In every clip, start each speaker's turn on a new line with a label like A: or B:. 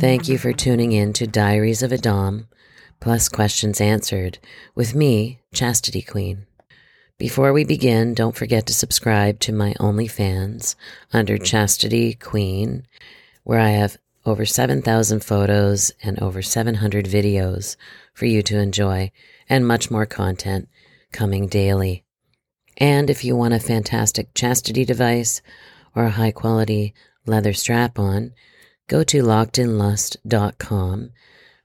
A: Thank you for tuning in to Diaries of a Dom, plus questions answered, with me, Chastity Queen. Before we begin, don't forget to subscribe to my OnlyFans under Chastity Queen, where I have over 7,000 photos and over 700 videos for you to enjoy, and much more content coming daily. And if you want a fantastic chastity device or a high quality leather strap on, go to lockedinlust.com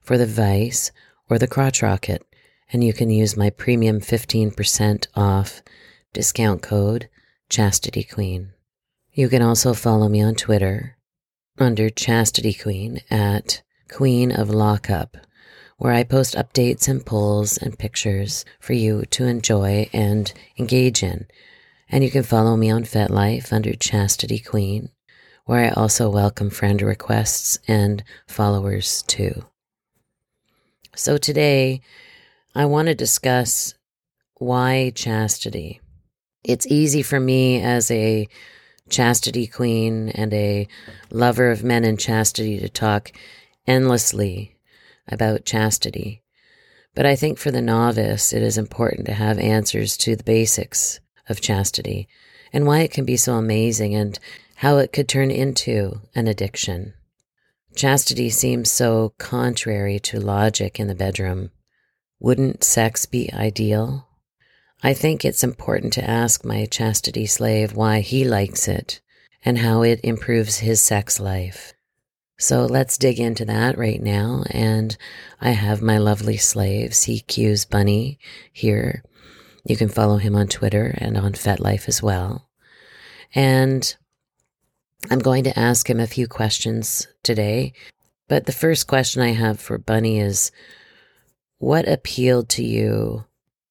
A: for the vice or the crotch rocket, and you can use my premium 15% off discount code Chastity Queen. You can also follow me on Twitter under Chastity Queen at Queen of Lockup, where I post updates and polls and pictures for you to enjoy and engage in. And you can follow me on FetLife under Chastity Queen, where I also welcome friend requests and followers too. So today, I want to discuss why chastity. It's easy for me as a chastity queen and a lover of men and chastity to talk endlessly about chastity. But I think for the novice, it is important to have answers to the basics of chastity and why it can be so amazing and how it could turn into an addiction. Chastity seems so contrary to logic in the bedroom. Wouldn't sex be ideal? I think it's important to ask my chastity slave why he likes it and how it improves his sex life. So let's dig into that right now. And I have my lovely slave, CQ's Bunny, here. You can follow him on Twitter and on FetLife as well. And I'm going to ask him a few questions today. But the first question I have for Bunny is what appealed to you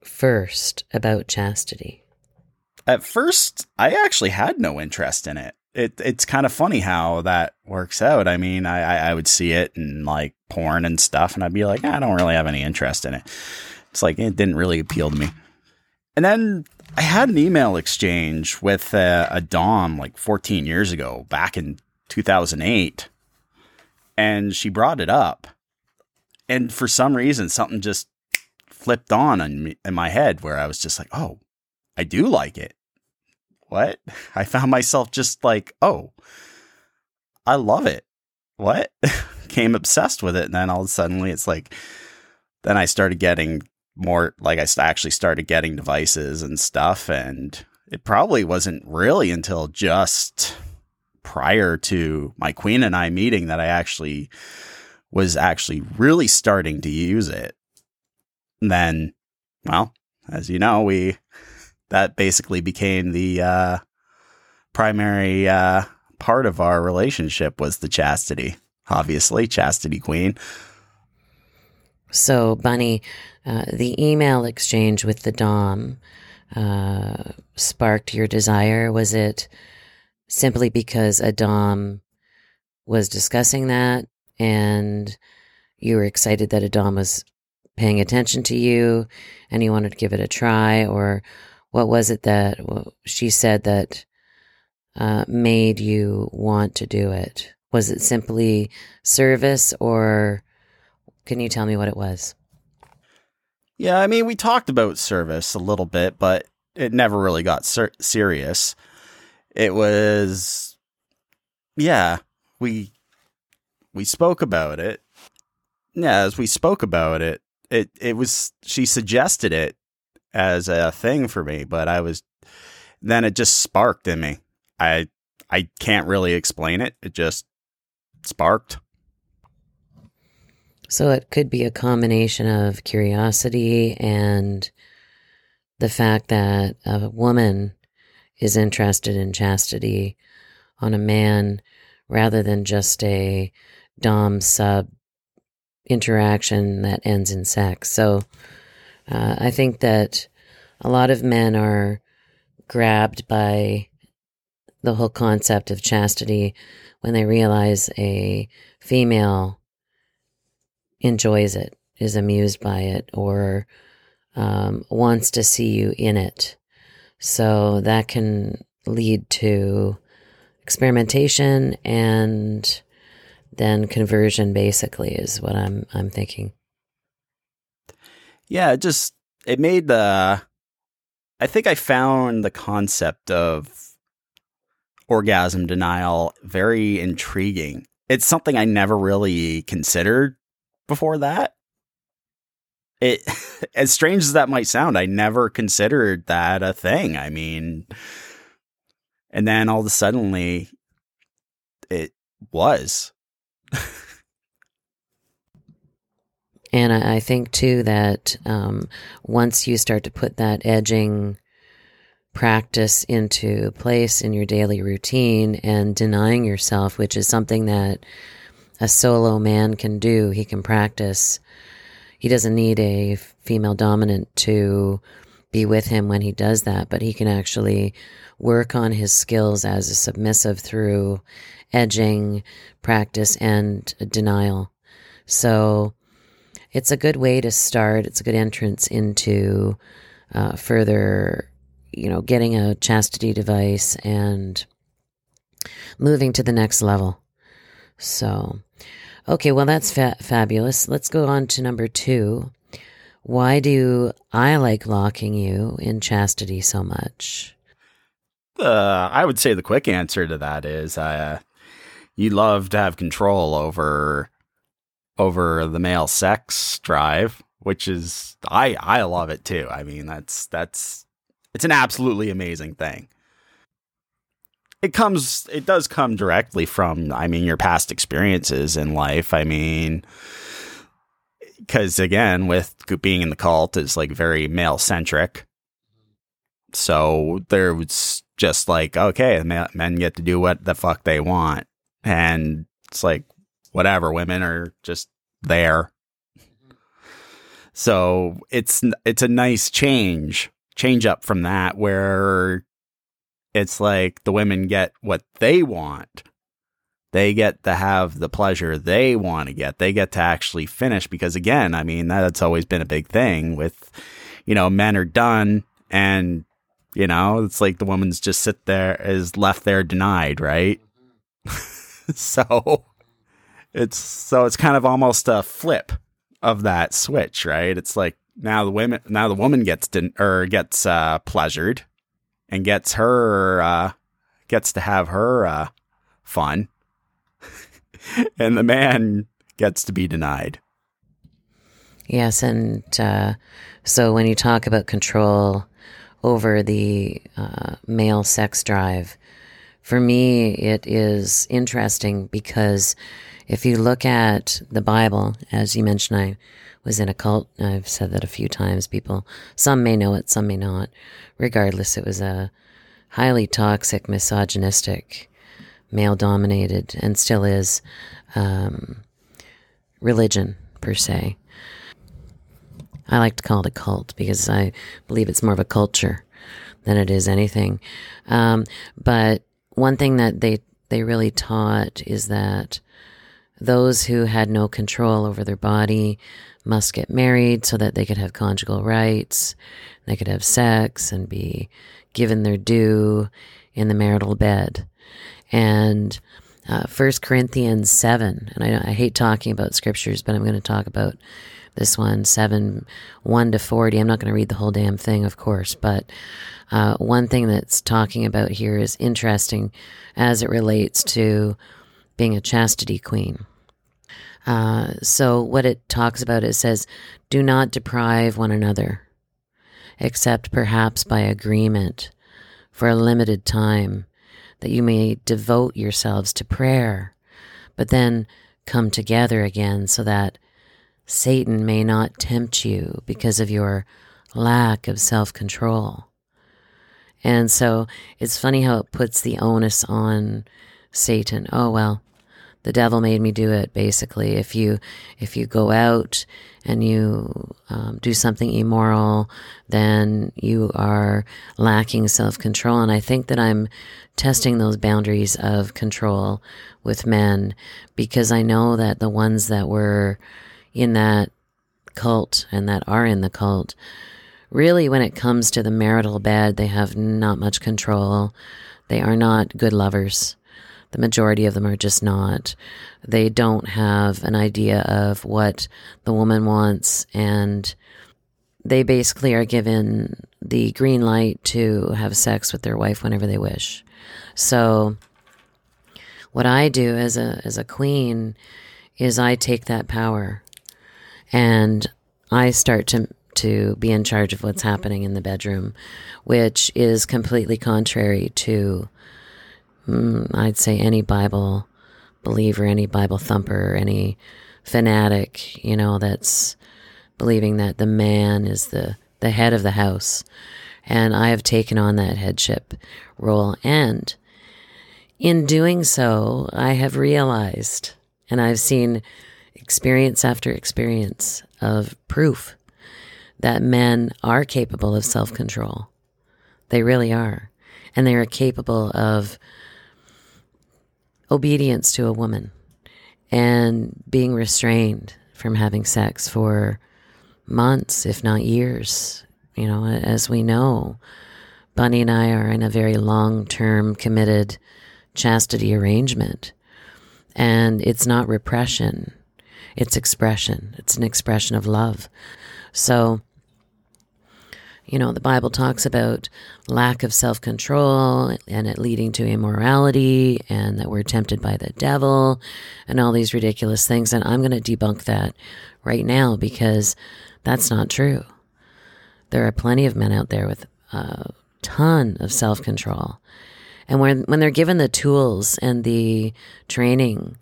A: first about chastity?
B: At first, I actually had no interest in it. It it's kind of funny how that works out. I mean, I, I would see it in like porn and stuff, and I'd be like, ah, I don't really have any interest in it. It's like it didn't really appeal to me. And then I had an email exchange with a, a Dom like 14 years ago, back in 2008, and she brought it up. And for some reason, something just flipped on in, me, in my head where I was just like, oh, I do like it. What? I found myself just like, oh, I love it. What? Came obsessed with it. And then all of a sudden, it's like, then I started getting more, like, I actually started getting devices and stuff. And it probably wasn't really until just prior to my queen and I meeting that I actually was actually really starting to use it then, well, as you know, we that basically became the uh, primary uh, part of our relationship was the chastity. Obviously, chastity queen.
A: So, Bunny, uh, the email exchange with the Dom uh, sparked your desire. Was it simply because a Dom was discussing that and you were excited that a Dom was paying attention to you and you wanted to give it a try? Or what was it that she said that uh, made you want to do it? Was it simply service or can you tell me what it was?
B: Yeah, I mean, we talked about service a little bit, but it never really got ser- serious. It was, yeah, we we spoke about it. Yeah, as we spoke about it, it it was she suggested it as a thing for me, but I was then it just sparked in me. I I can't really explain it. It just sparked.
A: So it could be a combination of curiosity and the fact that a woman is interested in chastity on a man rather than just a dom sub interaction that ends in sex. So uh, I think that a lot of men are grabbed by the whole concept of chastity when they realize a female enjoys it, is amused by it, or um, wants to see you in it. So that can lead to experimentation and then conversion basically is what I'm I'm thinking.
B: Yeah, it just it made the I think I found the concept of orgasm denial very intriguing. It's something I never really considered before that. It as strange as that might sound, I never considered that a thing. I mean, and then all of a suddenly it was.
A: and I, think too that um, once you start to put that edging practice into place in your daily routine and denying yourself, which is something that a solo man can do, he can practice. He doesn't need a female dominant to be with him when he does that, but he can actually work on his skills as a submissive through edging, practice, and denial. So it's a good way to start. It's a good entrance into uh, further, you know, getting a chastity device and moving to the next level. So, okay, well, that's fa- fabulous. Let's go on to number two. Why do I like locking you in chastity so much?
B: Uh, I would say the quick answer to that is uh, you love to have control over over the male sex drive, which is I I love it too. I mean, that's that's it's an absolutely amazing thing. It comes it does come directly from I mean your past experiences in life. I mean, cuz again, with being in the cult is like very male centric. So there was just like, okay, men get to do what the fuck they want. And it's like, whatever, women are just there. So it's it's a nice change, change up from that where it's like the women get what they want. They get to have the pleasure they want to get. They get to actually finish because again, I mean, that's always been a big thing with you know, men are done and you know, it's like the woman's just sit there is left there denied, right? so it's so it's kind of almost a flip of that switch, right? It's like now the women now the woman gets to, or gets uh, pleasured and gets her uh, gets to have her uh, fun, and the man gets to be denied.
A: Yes, and uh, so when you talk about control over the uh, male sex drive, for me it is interesting because if you look at the Bible, as you mentioned, I was in a cult. I've said that a few times. People, some may know it, some may not. Regardless, it was a highly toxic, misogynistic, male dominated, and still is um, religion per se. I like to call it a cult because I believe it's more of a culture than it is anything. Um, but one thing that they they really taught is that those who had no control over their body must get married so that they could have conjugal rights, they could have sex and be given their due in the marital bed. And uh, 1 Corinthians 7, and I, I hate talking about scriptures, but I'm going to talk about this one 7 1 to 40. I'm not going to read the whole damn thing, of course, but uh, one thing that's talking about here is interesting as it relates to being a chastity queen. Uh, so, what it talks about, it says, do not deprive one another, except perhaps by agreement for a limited time, that you may devote yourselves to prayer, but then come together again so that Satan may not tempt you because of your lack of self control. And so it's funny how it puts the onus on Satan. Oh, well, the devil made me do it. Basically if you if you go out and you um, do something immoral then you are lacking self-control. And i think that i'm testing those boundaries of control with men because i know that the ones that were in that cult and that are in the cult really when it comes to the marital bed they have not much control. They are not good lovers The majority of them are just not. They don't have an idea of what the woman wants, and they basically are given the green light to have sex with their wife whenever they wish. So, what I do as a as a queen is I take that power and I start to to be in charge of what's happening in the bedroom, which is completely contrary to, mm, I'd say, any Bible believer, any Bible thumper, any fanatic, you know, that's believing that the man is the, the head of the house. And I have taken on that headship role. And in doing so, I have realized, and I've seen experience after experience of proof that men are capable of self control. They really are. And they are capable of obedience to a woman and being restrained from having sex for months, if not years. You know, as we know, Bunny and I are in a very long term committed chastity arrangement. And it's not repression, it's expression. It's an expression of love. So, you know, the Bible talks about lack of self control and it leading to immorality and that we're tempted by the devil and all these ridiculous things. And I'm going to debunk that right now because that's not true. There are plenty of men out there with a ton of self control. And when, when they're given the tools and the training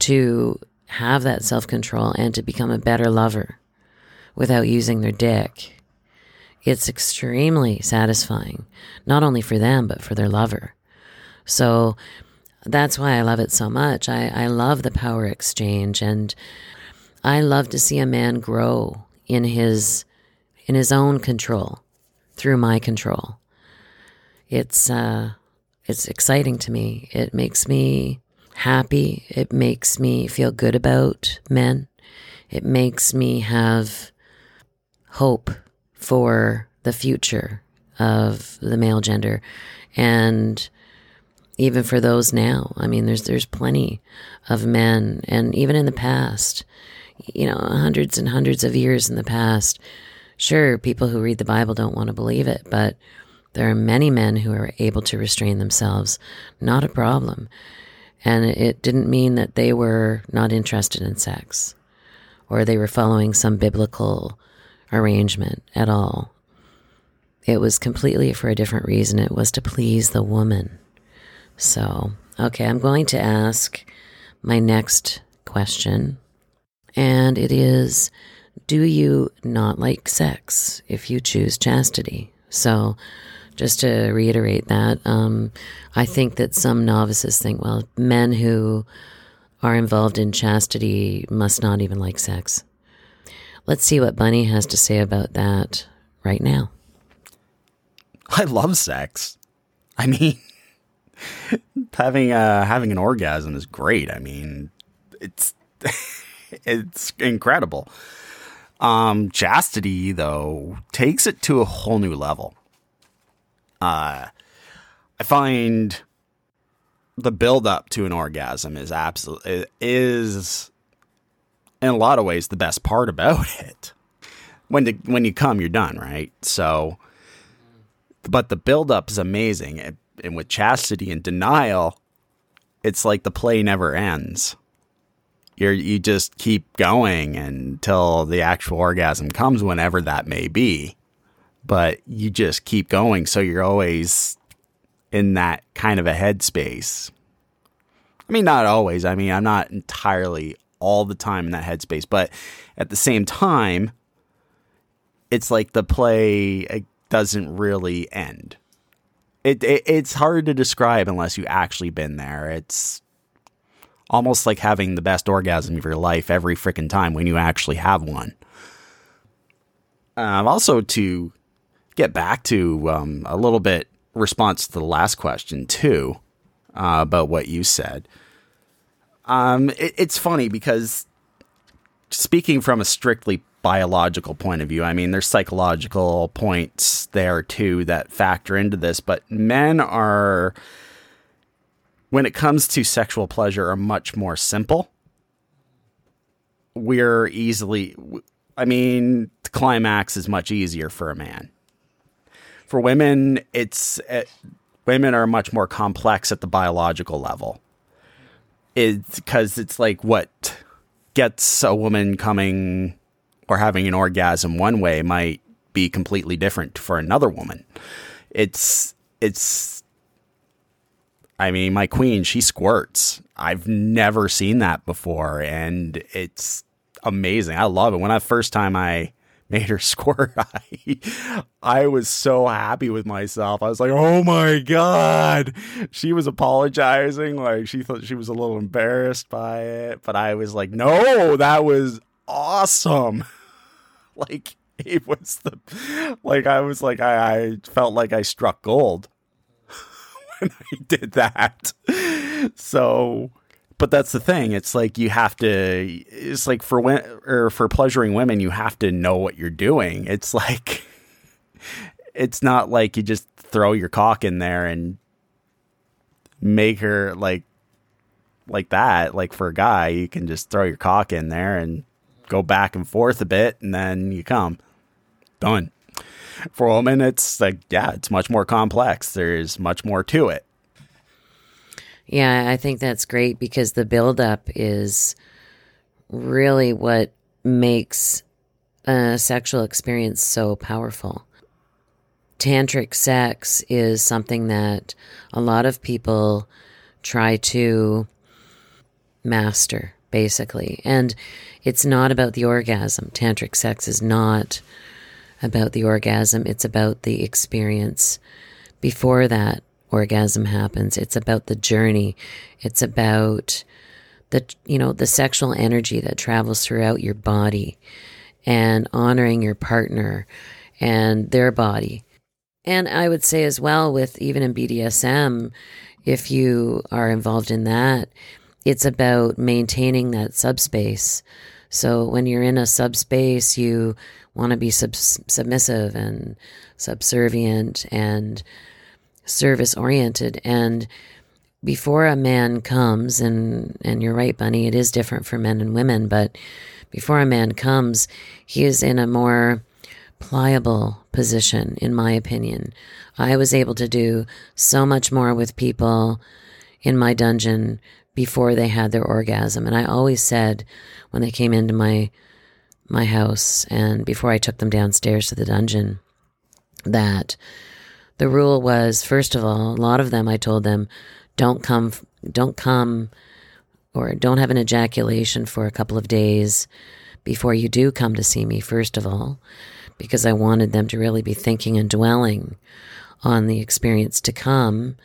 A: to have that self control and to become a better lover without using their dick, it's extremely satisfying, not only for them, but for their lover. So that's why I love it so much. I, I love the power exchange and I love to see a man grow in his in his own control through my control. It's uh it's exciting to me. It makes me happy. It makes me feel good about men. It makes me have hope for the future of the male gender. And even for those now i mean there's there's plenty of men. And even in the past you know hundreds and hundreds of years in the past sure people who read the bible don't want to believe it but there are many men who are able to restrain themselves. Not a problem. And it didn't mean that they were not interested in sex or they were following some biblical arrangement at all. It was completely for a different reason. It was to please the woman. So, okay, I'm going to ask my next question. And it is Do you not like sex if you choose chastity? So, just to reiterate that, um, I think that some novices think, well, men who are involved in chastity must not even like sex. Let's see what Bunny has to say about that right now.
B: I love sex. I mean, having uh, having an orgasm is great. I mean, it's it's incredible. Um, chastity though takes it to a whole new level. Uh, I find the build up to an orgasm is absolutely is in a lot of ways the best part about it. When when you come, you're done, right? So, but the build up is amazing, and, and with chastity and denial, it's like the play never ends. You're, you just keep going until the actual orgasm comes, whenever that may be. But you just keep going, so you're always in that kind of a headspace. I mean, not always. I mean, I'm not entirely all the time in that headspace. But at the same time, it's like the play doesn't really end. It, it it's hard to describe unless you actually been there. It's almost like having the best orgasm of your life every freaking time when you actually have one. Um, also, to get back to um, a little bit response to the last question too uh, about what you said. Um, it, it's funny because speaking from a strictly biological point of view, I mean, there's psychological points there too that factor into this, but men are when it comes to sexual pleasure are much more simple. We're easily I mean, the climax is much easier for a man. For women, it's it, women are much more complex at the biological level. It's because it's like what gets a woman coming or having an orgasm one way might be completely different for another woman. It's it's I mean, my queen, she squirts. I've never seen that before and it's amazing. I love it. When I first time I made her squirt, I, I was so happy with myself. I was like, "Oh my god!" She was apologizing, like she thought she was a little embarrassed by it, but I was like, "No, that was awesome!" like it was the, like I was like I, I felt like I struck gold when I did that. So but that's the thing. It's like you have to. It's like for when or for pleasuring women, you have to know what you're doing. It's like it's not like you just throw your cock in there and make her like like that. Like for a guy, you can just throw your cock in there and go back and forth a bit, and then you come. Done. For a woman, it's like yeah, it's much more complex. There's much more to it.
A: Yeah, I think that's great because the buildup is really what makes a sexual experience so powerful. Tantric sex is something that a lot of people try to master, basically. And it's not about the orgasm. Tantric sex is not about the orgasm, it's about the experience before that orgasm happens. It's about the journey. It's about the, you know, the sexual energy that travels throughout your body and honoring your partner and their body. And I would say as well with even in BDSM, if you are involved in that, it's about maintaining that subspace. So when you're in a subspace, you want to be sub- submissive and subservient and service oriented and before a man comes and and you're right bunny it is different for men and women but before a man comes he is in a more pliable position in my opinion. I was able to do so much more with people in my dungeon before they had their orgasm. And i always said when they came into my my house and before i took them downstairs to the dungeon that the rule was first of all, a lot of them I told them don't come don't come or don't have an ejaculation for a couple of days before you do come to see me first of all because I wanted them to really be thinking and dwelling on the experience to come.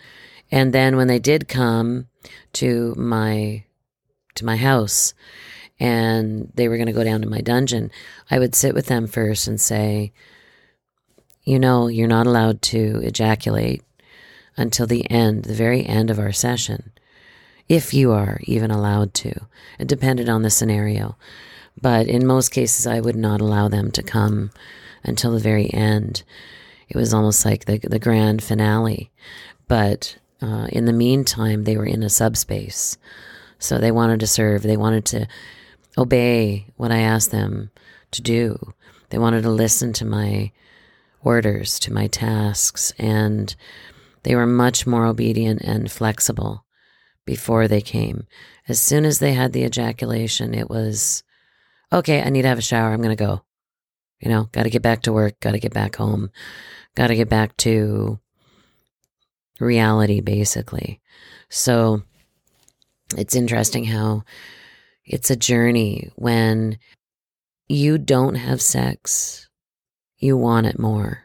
A: And then when they did come to my to my house and they were going to go down to my dungeon I would sit with them first and say you know, you're not allowed to ejaculate until the end, the very end of our session, if you are even allowed to. It depended on the scenario. But in most cases, I would not allow them to come until the very end. It was almost like the, the grand finale. But uh, in the meantime, they were in a subspace. So they wanted to serve, they wanted to obey what I asked them to do. They wanted to listen to my orders to my tasks, and they were much more obedient and flexible before they came. As soon as they had the ejaculation, it was, okay, I need to have a shower. I'm going to go. You know, got to get back to work, got to get back home, got to get back to reality, basically. So it's interesting how it's a journey when you don't have sex you want it more,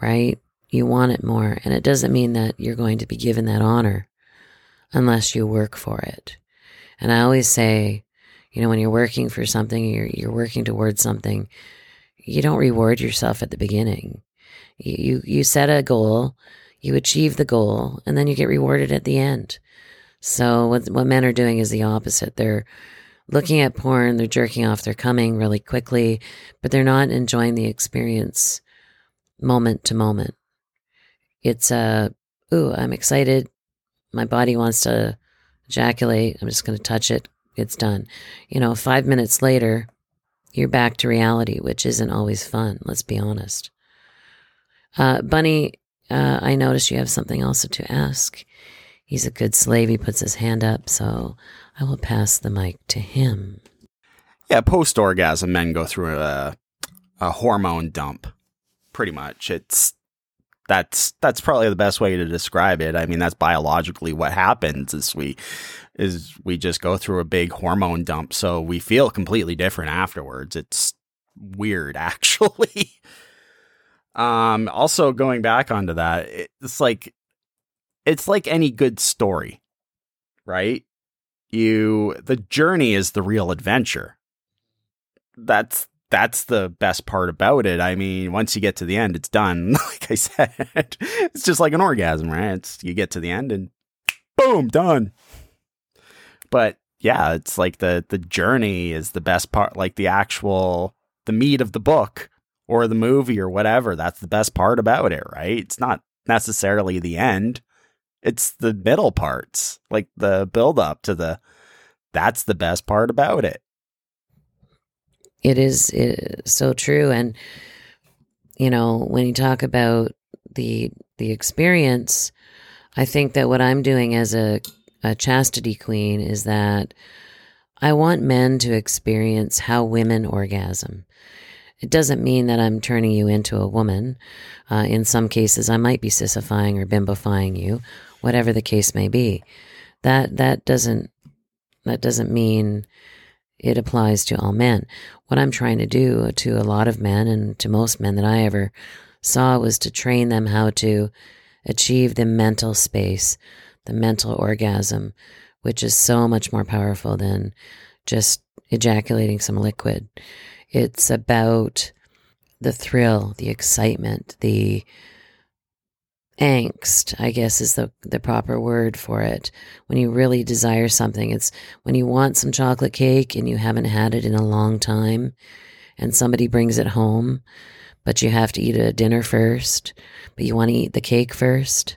A: right? You want it more. And it doesn't mean that you're going to be given that honor unless you work for it. And I always say, you know, when you're working for something, you're, you're working towards something, you don't reward yourself at the beginning. You, you, you set a goal, you achieve the goal, and then you get rewarded at the end. So what, what men are doing is the opposite. They're, looking at porn, they're jerking off, they're coming really quickly, but they're not enjoying the experience moment to moment. It's a, ooh, I'm excited. my body wants to ejaculate. I'm just going to touch it. It's done. You know, five minutes later, you're back to reality, which isn't always fun. Let's be honest. Uh, Bunny, uh, I noticed you have something else to ask. He's a good slave. He puts his hand up, so I will pass the mic to him.
B: Yeah, post orgasm men go through a a hormone dump. Pretty much. It's that's that's probably the best way to describe it. I mean, that's biologically what happens is we is we just go through a big hormone dump, so we feel completely different afterwards. It's weird, actually. um, also going back onto that, it's like it's like any good story, right? You the journey is the real adventure. That's that's the best part about it. I mean, once you get to the end, it's done. like I said, it's just like an orgasm, right? It's you get to the end and boom, done. But yeah, it's like the the journey is the best part, like the actual the meat of the book or the movie or whatever. That's the best part about it, right? It's not necessarily the end. It's the middle parts, like the build up to the that's the best part about it
A: it is, it is so true. And, you know, when you talk about the, the experience, I think that what I'm doing as a, a chastity queen is that I want men to experience how women orgasm. It doesn't mean that I'm turning you into a woman. Uh, in some cases, I might be sissifying or bimbifying you, whatever the case may be. That that doesn't that doesn't mean it applies to all men. What I'm trying to do to a lot of men and to most men that I ever saw was to train them how to achieve the mental space, the mental orgasm, which is so much more powerful than just ejaculating some liquid. It's about the thrill, the excitement, the angst, I guess is the, the proper word for it. When you really desire something, it's when you want some chocolate cake and you haven't had it in a long time and somebody brings it home, but you have to eat a dinner first, but you want to eat the cake first,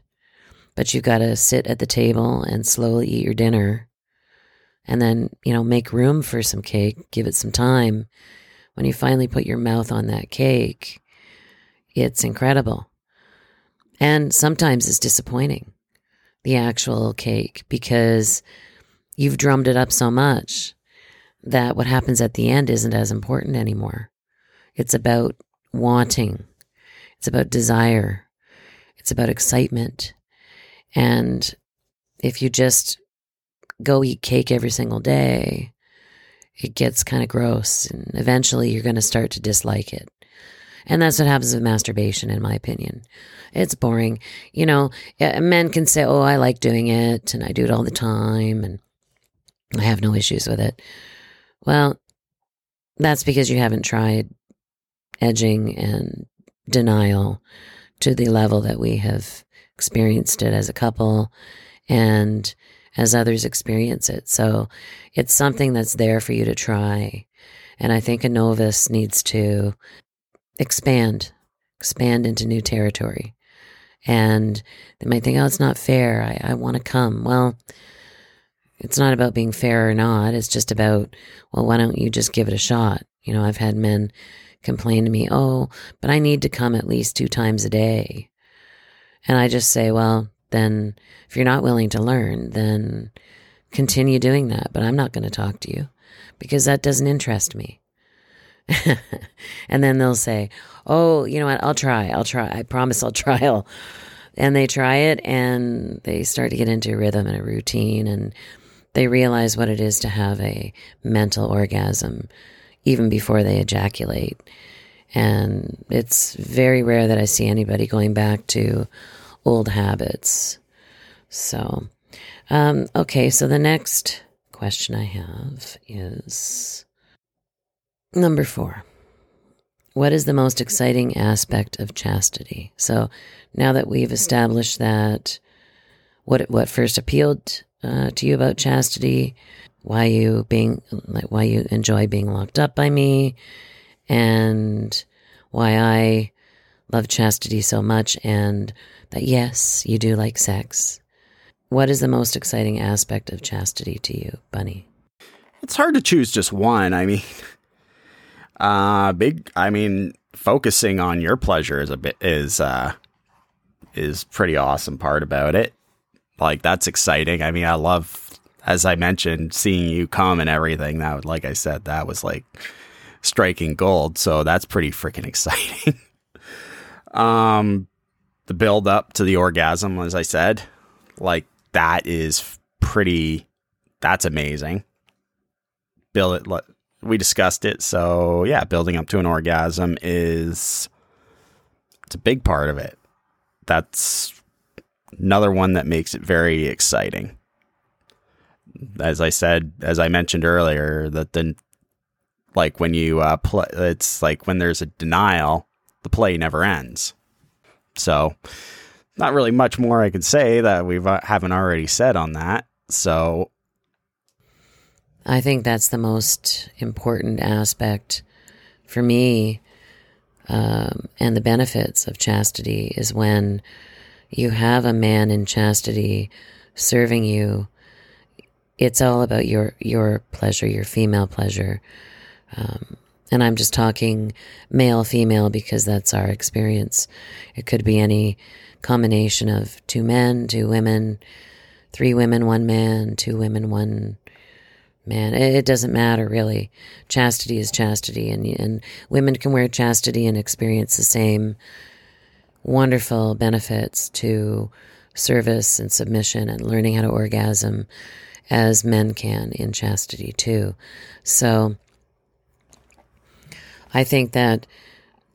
A: but you've got to sit at the table and slowly eat your dinner and then, you know, make room for some cake, give it some time. When you finally put your mouth on that cake, it's incredible and sometimes it's disappointing, the actual cake, because you've drummed it up so much that what happens at the end isn't as important anymore. It's about wanting, it's about desire, it's about excitement. And if you just go eat cake every single day, it gets kind of gross. And eventually you're going to start to dislike it. And that's what happens with masturbation, in my opinion. It's boring. You know, eh, men can say, oh, I like doing it and I do it all the time and I have no issues with it. Well, that's because you haven't tried edging and denial to the level that we have experienced it as a couple and as others experience it. So it's something that's there for you to try. And I think a novice needs to expand, expand into new territory. And they might think, oh, it's not fair. I, I want to come. Well, it's not about being fair or not. It's just about, well, why don't you just give it a shot? You know, I've had men complain to me, oh, but I need to come at least two times a day. And I just say, well, then if you're not willing to learn, then continue doing that. But I'm not going to talk to you because that doesn't interest me. and then they'll say, Oh, you know what? I'll try. I'll try. I promise I'll try. And they try it and they start to get into a rhythm and a routine and they realize what it is to have a mental orgasm even before they ejaculate. And it's very rare that I see anybody going back to old habits. So, um, okay, so the next question I have is Number four. What is the most exciting aspect of chastity? So now that we've established that, what what first appealed uh, to you about chastity, why you being like why you enjoy being locked up by me, and why I love chastity so much, and that yes, you do like sex. what is the most exciting aspect of chastity to you, Bunny?
B: It's hard to choose just one. I mean, uh, big. I mean, focusing on your pleasure is a bit is uh is pretty awesome part about it. Like that's exciting. I mean, I love, as I mentioned, seeing you come and everything. That, like I said, that was like striking gold. So that's pretty freaking exciting. um, the build up to the orgasm, as I said, like that is pretty. That's amazing. Build it. We discussed it. So yeah, building up to an orgasm is it's a big part of it. That's another one that makes it very exciting. As I said, as I mentioned earlier, that the like when you uh, play, it's like when there's a denial, the play never ends. So, not really much more I can say that we uh, haven't already said on that. So,
A: I think that's the most important aspect for me, um, and the benefits of chastity is when you have a man in chastity serving you. It's all about your your pleasure, your female pleasure. Um, and I'm just talking male, female, because that's our experience. It could be any combination of two men, two women, three women, one man, two women, one man. It doesn't matter really. Chastity is chastity, and and women can wear chastity and experience the same wonderful benefits to service and submission and learning how to orgasm as men can in chastity too. So I think that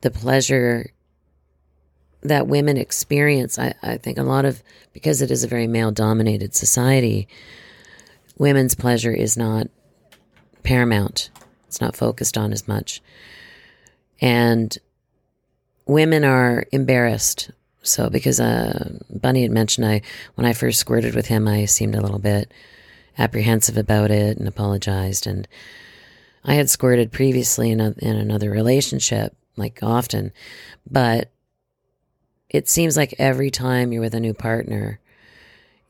A: the pleasure that women experience, I, I think a lot of, because it is a very male dominated society, women's pleasure is not paramount. It's not focused on as much. And women are embarrassed. So, because uh, Bunny had mentioned, I when I first squirted with him, I seemed a little bit apprehensive about it and apologized. And I had squirted previously in, a, in another relationship, like often, but it seems like every time you're with a new partner,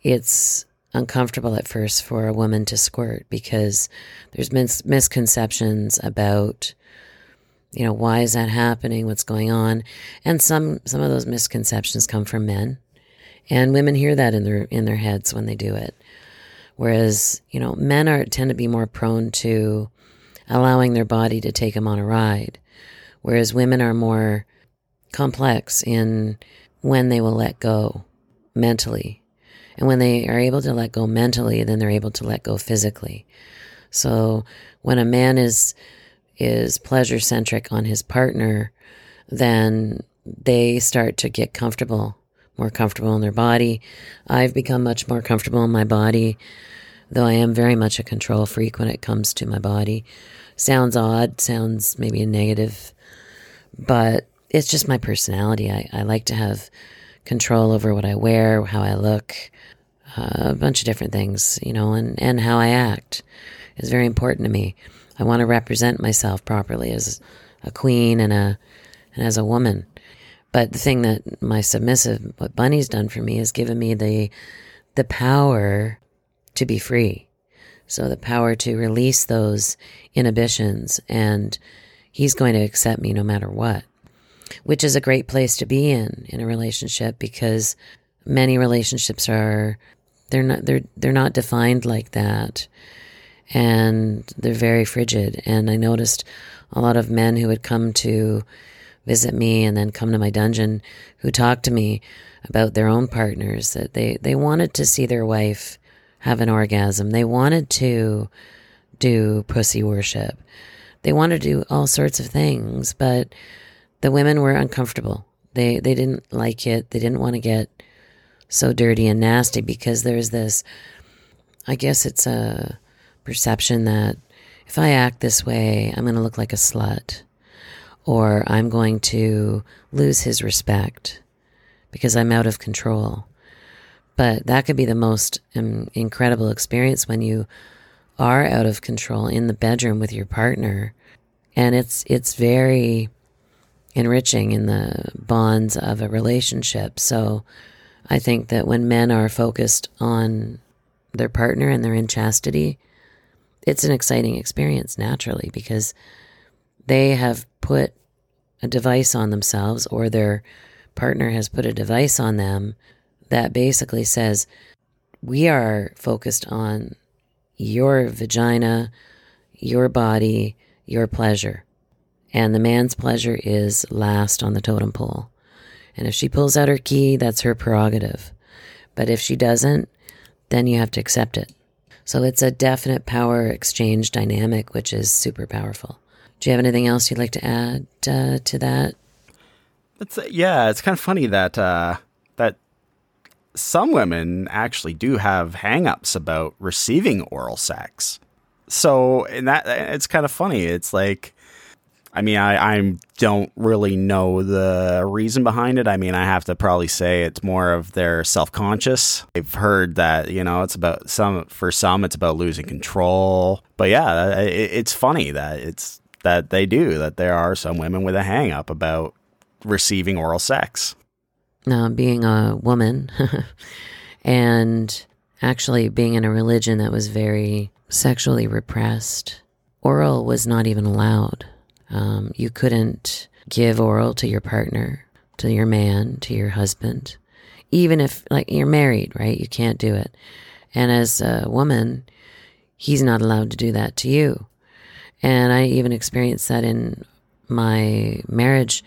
A: it's uncomfortable at first for a woman to squirt because there's mis- misconceptions about you know why is that happening? What's going on? And some some of those misconceptions come from men. And women hear that in their in their heads when they do it. Whereas you know men are tend to be more prone to allowing their body to take them on a ride. Whereas women are more complex in when they will let go mentally and when they are able to let go mentally then they're able to let go physically so when a man is is pleasure centric on his partner, then they start to get comfortable, more comfortable in their body. I've become much more comfortable in my body, though I am very much a control freak when it comes to my body. Sounds odd, sounds maybe a negative, but it's just my personality. I, I like to have control over what I wear, how I look, uh, a bunch of different things, you know, and, and how I act is very important to me. I want to represent myself properly as a queen and a and as a woman. But the thing that my submissive, what Bunny's done for me, is given me the the power to be free. So the power to release those inhibitions, and he's going to accept me no matter what, which is a great place to be in in a relationship because many relationships are they're not they're they're not defined like that and they're very frigid. And I noticed a lot of men who would come to visit me and then come to my dungeon who talked to me about their own partners that they, they wanted to see their wife have an orgasm. They wanted to do pussy worship. They wanted to do all sorts of things, but the women were uncomfortable. They they didn't like it. They didn't want to get so dirty and nasty because there's this I guess it's a perception that if I act this way, I'm going to look like a slut or I'm going to lose his respect because I'm out of control. But that could be the most um, incredible experience when you are out of control in the bedroom with your partner. And it's, it's very enriching in the bonds of a relationship. So I think that when men are focused on their partner and they're in chastity, it's an exciting experience naturally because they have put a device on themselves or their partner has put a device on them that basically says, We are focused on your vagina, your body, your pleasure. And the man's pleasure is last on the totem pole. And if she pulls out her key, that's her prerogative. But if she doesn't, then you have to accept it. So it's a definite power exchange dynamic, which is super powerful. Do you have anything else you'd like to add uh, to that?
B: It's uh, yeah, it's kind of funny that uh, that some women actually do have hangups about receiving oral sex. So, and that it's kind of funny. It's like I mean, I, I don't really know the reason behind it. I mean, I have to probably say it's more of their self conscious. I've heard that you know it's about some for some it's about losing control. But yeah, it, it's funny that it's that they do that there are some women with a hang up about receiving oral sex.
A: Now, being a woman and actually being in a religion that was very sexually repressed, oral was not even allowed. Um, you couldn't give oral to your partner, to your man, to your husband, even if like you're married, right? You can't do it. And as a woman, he's not allowed to do that to you. And I even experienced that in my marriage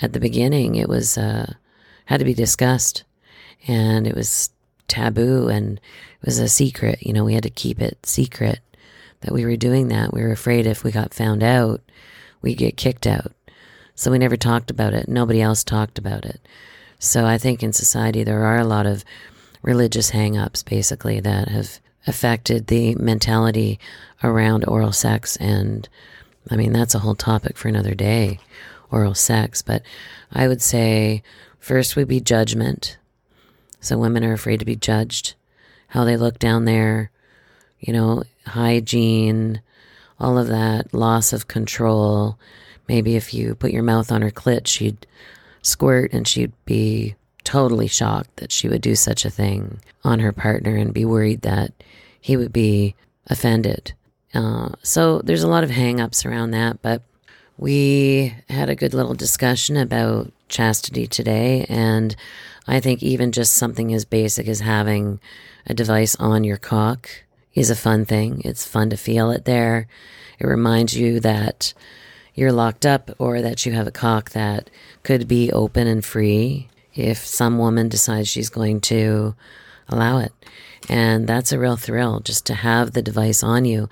A: at the beginning. It was uh, had to be discussed, and it was taboo, and it was a secret. You know, we had to keep it secret that we were doing that. We were afraid if we got found out, we get kicked out. So we never talked about it. Nobody else talked about it. So I think in society there are a lot of religious hangups basically that have affected the mentality around oral sex and I mean that's a whole topic for another day, oral sex, but I would say first would be judgment. So women are afraid to be judged, how they look down there, you know, hygiene, all of that loss of control. Maybe if you put your mouth on her clit, she'd squirt and she'd be totally shocked that she would do such a thing on her partner and be worried that he would be offended. Uh, so there's a lot of hangups around that, but we had a good little discussion about chastity today, and I think even just something as basic as having a device on your cock is a fun thing. It's fun to feel it there. It reminds you that you're locked up or that you have a cock that could be open and free if some woman decides she's going to allow it. And that's a real thrill just to have the device on you.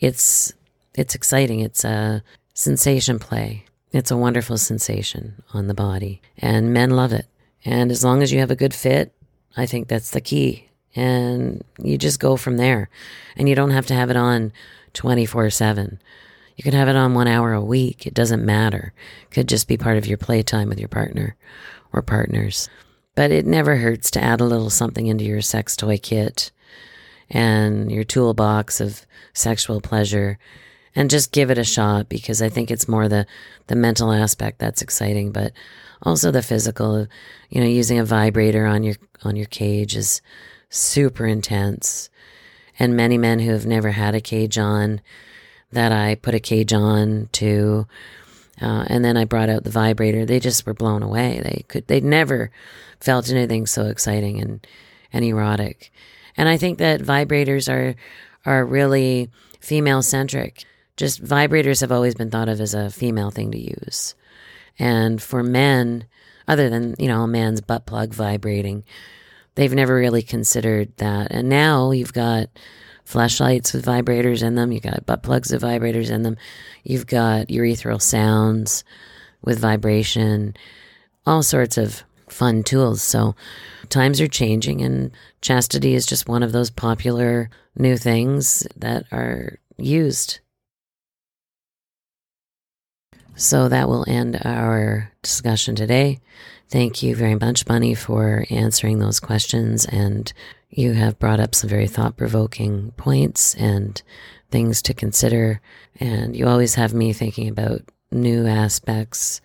A: It's it's exciting. It's a sensation play. It's a wonderful sensation on the body and men love it. And as long as you have a good fit, I think that's the key and you just go from there. And you don't have to have it on 24 7. You can have it on one hour a week. It doesn't matter. It could just be part of your playtime with your partner or partners. But it never hurts to add a little something into your sex toy kit and your toolbox of sexual pleasure and just give it a shot because I think it's more the, the mental aspect that's exciting, but also the physical, you know, using a vibrator on your, on your cage is super intense. And many men who have never had a cage on that I put a cage on to, uh, and then I brought out the vibrator. They just were blown away. They could, they'd never felt anything so exciting and, and erotic. And I think that vibrators are, are really female centric. Just vibrators have always been thought of as a female thing to use. And for men, other than, you know, a man's butt plug vibrating, they've never really considered that. And now you've got Fleshlights with vibrators in them, you've got butt plugs with vibrators in them, you've got urethral sounds with vibration, all sorts of fun tools. So times are changing, and chastity is just one of those popular new things that are used. So that will end our discussion today. Thank you very much, Bunny, for answering those questions. And you have brought up some very thought provoking points and things to consider. And you always have me thinking about new aspects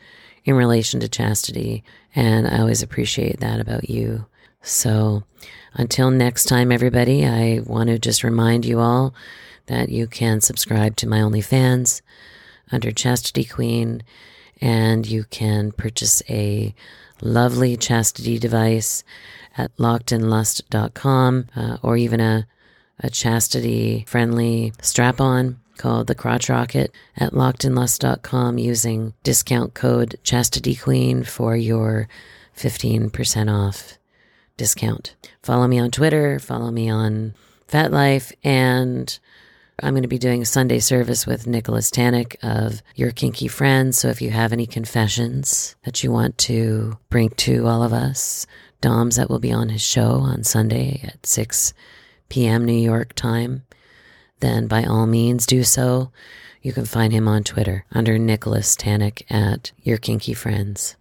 A: in relation to chastity. And I always appreciate that about you. So until next time, everybody, I want to just remind you all that you can subscribe to my OnlyFans under Chastity Queen, and you can purchase a lovely chastity device at lockedinlust.com uh, or even a, a chastity friendly strap on called the Crotch Rocket at lockedinlust.com using discount code Chastity Queen for your 15% off discount. Follow me on Twitter, follow me on FetLife, and I'm going to be doing a Sunday service with Nicholas Tannick of Your Kinky Friends. So if you have any confessions that you want to bring to all of us, Doms that will be on his show on Sunday at 6 p.m. New York time, then by all means do so. You can find him on Twitter under Nicholas Tannick at Your Kinky Friends.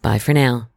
A: Bye for now.